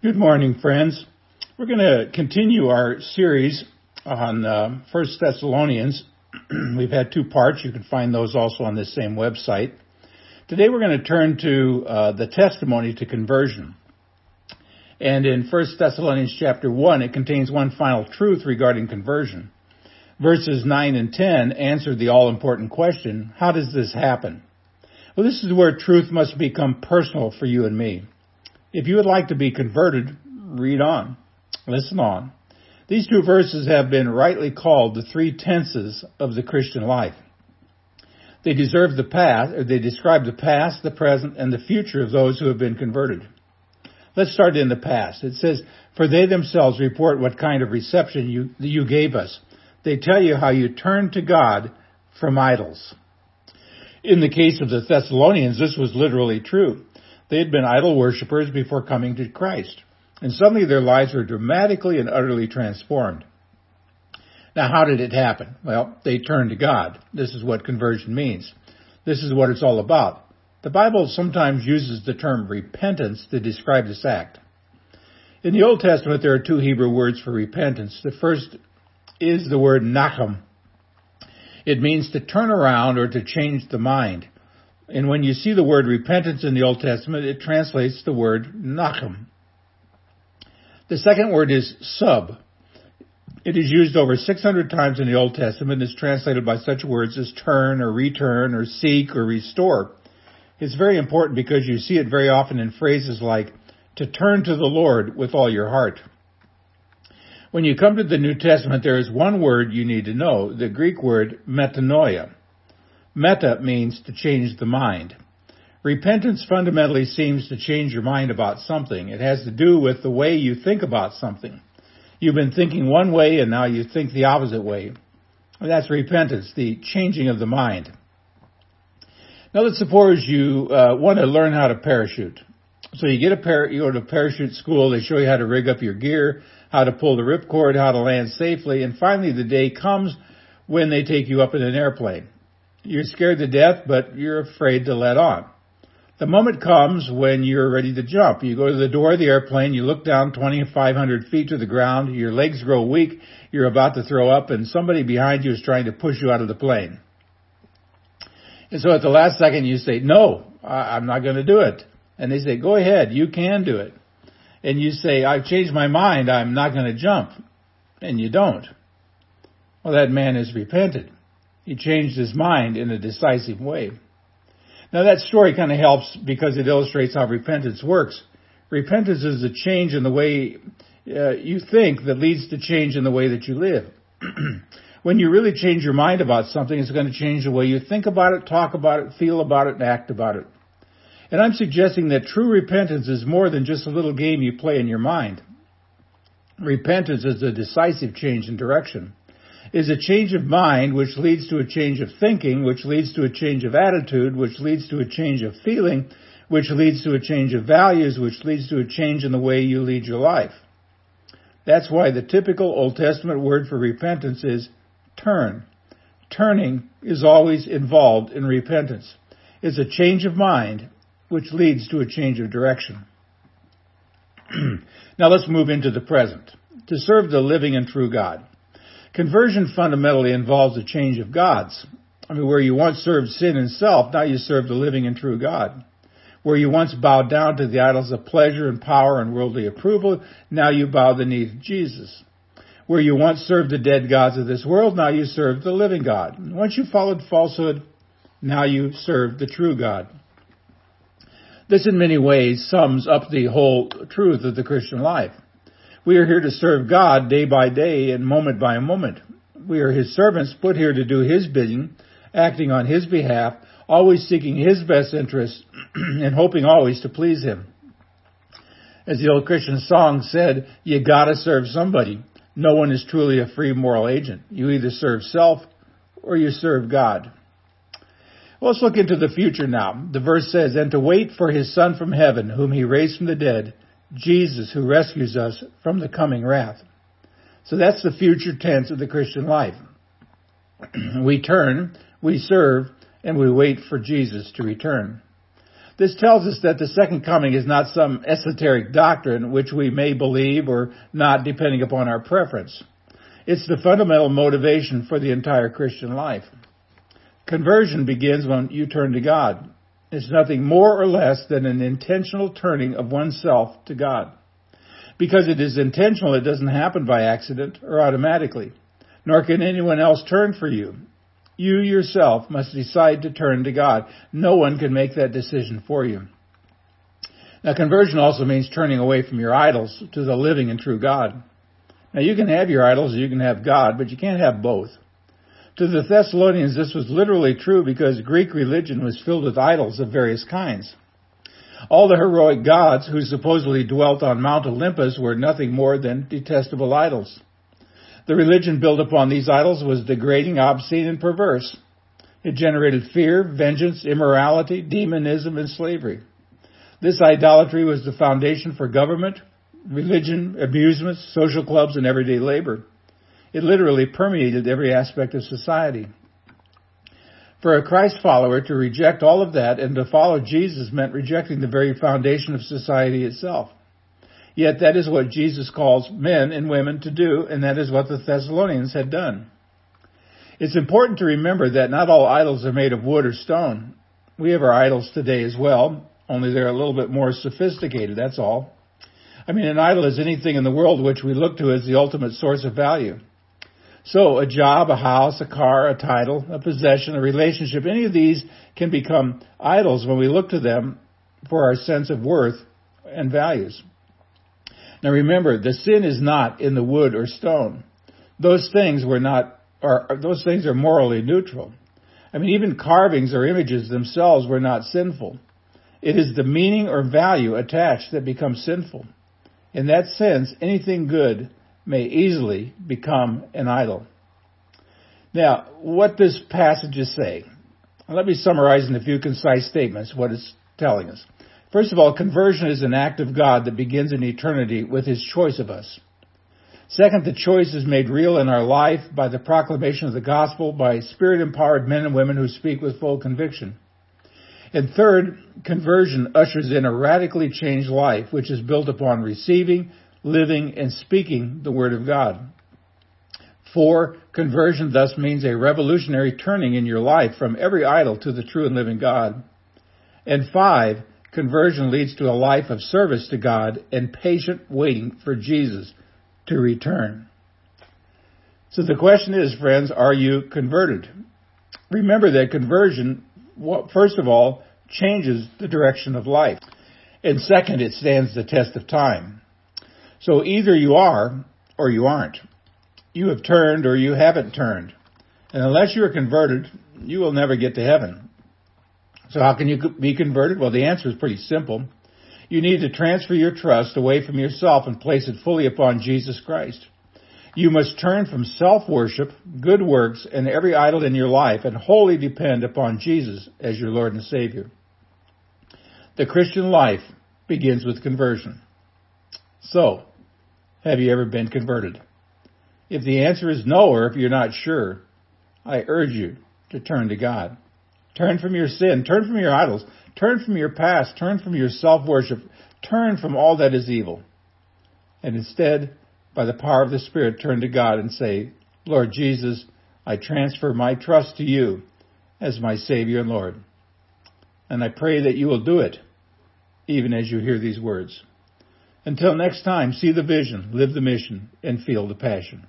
Good morning, friends. We're going to continue our series on uh, First Thessalonians. We've had two parts. You can find those also on this same website. Today we're going to turn to uh, the testimony to conversion. And in First Thessalonians chapter 1, it contains one final truth regarding conversion. Verses 9 and 10 answer the all-important question, how does this happen? Well, this is where truth must become personal for you and me. If you would like to be converted, read on. Listen on. These two verses have been rightly called the three tenses of the Christian life. They deserve the past, they describe the past, the present, and the future of those who have been converted. Let's start in the past. It says, For they themselves report what kind of reception you, you gave us. They tell you how you turned to God from idols. In the case of the Thessalonians, this was literally true. They had been idol worshippers before coming to Christ. And suddenly their lives were dramatically and utterly transformed. Now, how did it happen? Well, they turned to God. This is what conversion means. This is what it's all about. The Bible sometimes uses the term repentance to describe this act. In the Old Testament, there are two Hebrew words for repentance. The first is the word nacham. It means to turn around or to change the mind. And when you see the word repentance in the Old Testament, it translates the word nacham. The second word is shub. It is used over 600 times in the Old Testament and is translated by such words as turn or return or seek or restore. It's very important because you see it very often in phrases like to turn to the Lord with all your heart. When you come to the New Testament, there is one word you need to know, the Greek word metanoia. Meta means to change the mind. Repentance fundamentally seems to change your mind about something. It has to do with the way you think about something. You've been thinking one way and now you think the opposite way. That's repentance, the changing of the mind. Now let's suppose you uh, want to learn how to parachute. So you get a par- you go to parachute school, they show you how to rig up your gear, how to pull the ripcord, how to land safely, and finally the day comes when they take you up in an airplane. You're scared to death, but you're afraid to let on. The moment comes when you're ready to jump. You go to the door of the airplane, you look down 2,500 feet to the ground, your legs grow weak, you're about to throw up, and somebody behind you is trying to push you out of the plane. And so at the last second you say, no, I'm not going to do it. And they say, go ahead, you can do it. And you say, I've changed my mind, I'm not going to jump. And you don't. Well, that man has repented. He changed his mind in a decisive way. Now that story kind of helps because it illustrates how repentance works. Repentance is a change in the way uh, you think that leads to change in the way that you live. when you really change your mind about something, it's going to change the way you think about it, talk about it, feel about it, and act about it. And I'm suggesting that true repentance is more than just a little game you play in your mind. Repentance is a decisive change in direction is a change of mind, which leads to a change of thinking, which leads to a change of attitude, which leads to a change of feeling, which leads to a change of values, which leads to a change in the way you lead your life. That's why the typical Old Testament word for repentance is turn. Turning is always involved in repentance. It's a change of mind, which leads to a change of direction. now let's move into the present. To serve the living and true God. Conversion fundamentally involves a change of gods. I mean, where you once served sin and self, now you serve the living and true God. Where you once bowed down to the idols of pleasure and power and worldly approval, now you bow the knee to Jesus. Where you once served the dead gods of this world, now you serve the living God. Once you followed falsehood, now you serve the true God. This in many ways sums up the whole truth of the Christian life. We are here to serve God day by day and moment by moment. We are His servants put here to do His bidding, acting on His behalf, always seeking His best interests and hoping always to please Him. As the old Christian song said, you gotta serve somebody. No one is truly a free moral agent. You either serve self or you serve God. Well, let's look into the future now. The verse says, and to wait for his son from heaven, whom he raised from the dead, Jesus who rescues us from the coming wrath. So that's the future tense of the Christian life. we turn, we serve, and we wait for Jesus to return. This tells us that the second coming is not some esoteric doctrine which we may believe or not depending upon our preference. It's the fundamental motivation for the entire Christian life. Conversion begins when you turn to God. It's nothing more or less than an intentional turning of oneself to God. Because it is intentional, it doesn't happen by accident or automatically, nor can anyone else turn for you. You yourself must decide to turn to God. No one can make that decision for you. Now conversion also means turning away from your idols to the living and true God. Now you can have your idols you can have God, but you can't have both. To the Thessalonians, this was literally true because Greek religion was filled with idols of various kinds. All the heroic gods who supposedly dwelt on Mount Olympus were nothing more than detestable idols. The religion built upon these idols was degrading, obscene, and perverse. It generated fear, vengeance, immorality, demonism, and slavery. This idolatry was the foundation for government, religion, amusements, social clubs, and everyday labor. It literally permeated every aspect of society. For a Christ follower to reject all of that and to follow Jesus meant rejecting the very foundation of society itself. Yet that is what Jesus calls men and women to do, and that is what the Thessalonians had done. It's important to remember that not all idols are made of wood or stone. We have our idols today as well, only they're a little bit more sophisticated, that's all. I mean, an idol is anything in the world which we look to as the ultimate source of value. So a job, a house, a car, a title, a possession, a relationship, any of these can become idols when we look to them for our sense of worth and values. Now remember, the sin is not in the wood or stone. Those things were not, are, those things are morally neutral. I mean, even carvings or images themselves were not sinful. It is the meaning or value attached that becomes sinful. In that sense, anything good may easily become an idol. Now, what does passages say? Let me summarize in a few concise statements what it's telling us. First of all, conversion is an act of God that begins in eternity with His choice of us. Second, the choice is made real in our life by the proclamation of the gospel by spirit empowered men and women who speak with full conviction. And third, conversion ushers in a radically changed life which is built upon receiving, living, and speaking the Word of God. Four, conversion thus means a revolutionary turning in your life from every idol to the true and living God. And five, Conversion leads to a life of service to God and patient waiting for Jesus to return. So the question is, friends, are you converted? Remember that conversion, first of all, changes the direction of life. And second, it stands the test of time. So either you are or you aren't. You have turned or you haven't turned. And unless you are converted, you will never get to heaven. So how can you be converted? Well, the answer is pretty simple. You need to transfer your trust away from yourself and place it fully upon Jesus Christ. You must turn from self-worship, good works, and every idol in your life and wholly depend upon Jesus as your Lord and Savior. The Christian life begins with conversion. So, have you ever been converted? If the answer is no, or if you're not sure, I urge you to turn to God. Turn from your sin. Turn from your idols. Turn from your past. Turn from your self-worship. Turn from all that is evil. And instead, by the power of the Spirit, turn to God and say, Lord Jesus, I transfer my trust to you as my Savior and Lord. And I pray that you will do it even as you hear these words. Until next time, see the vision, live the mission, and feel the passion.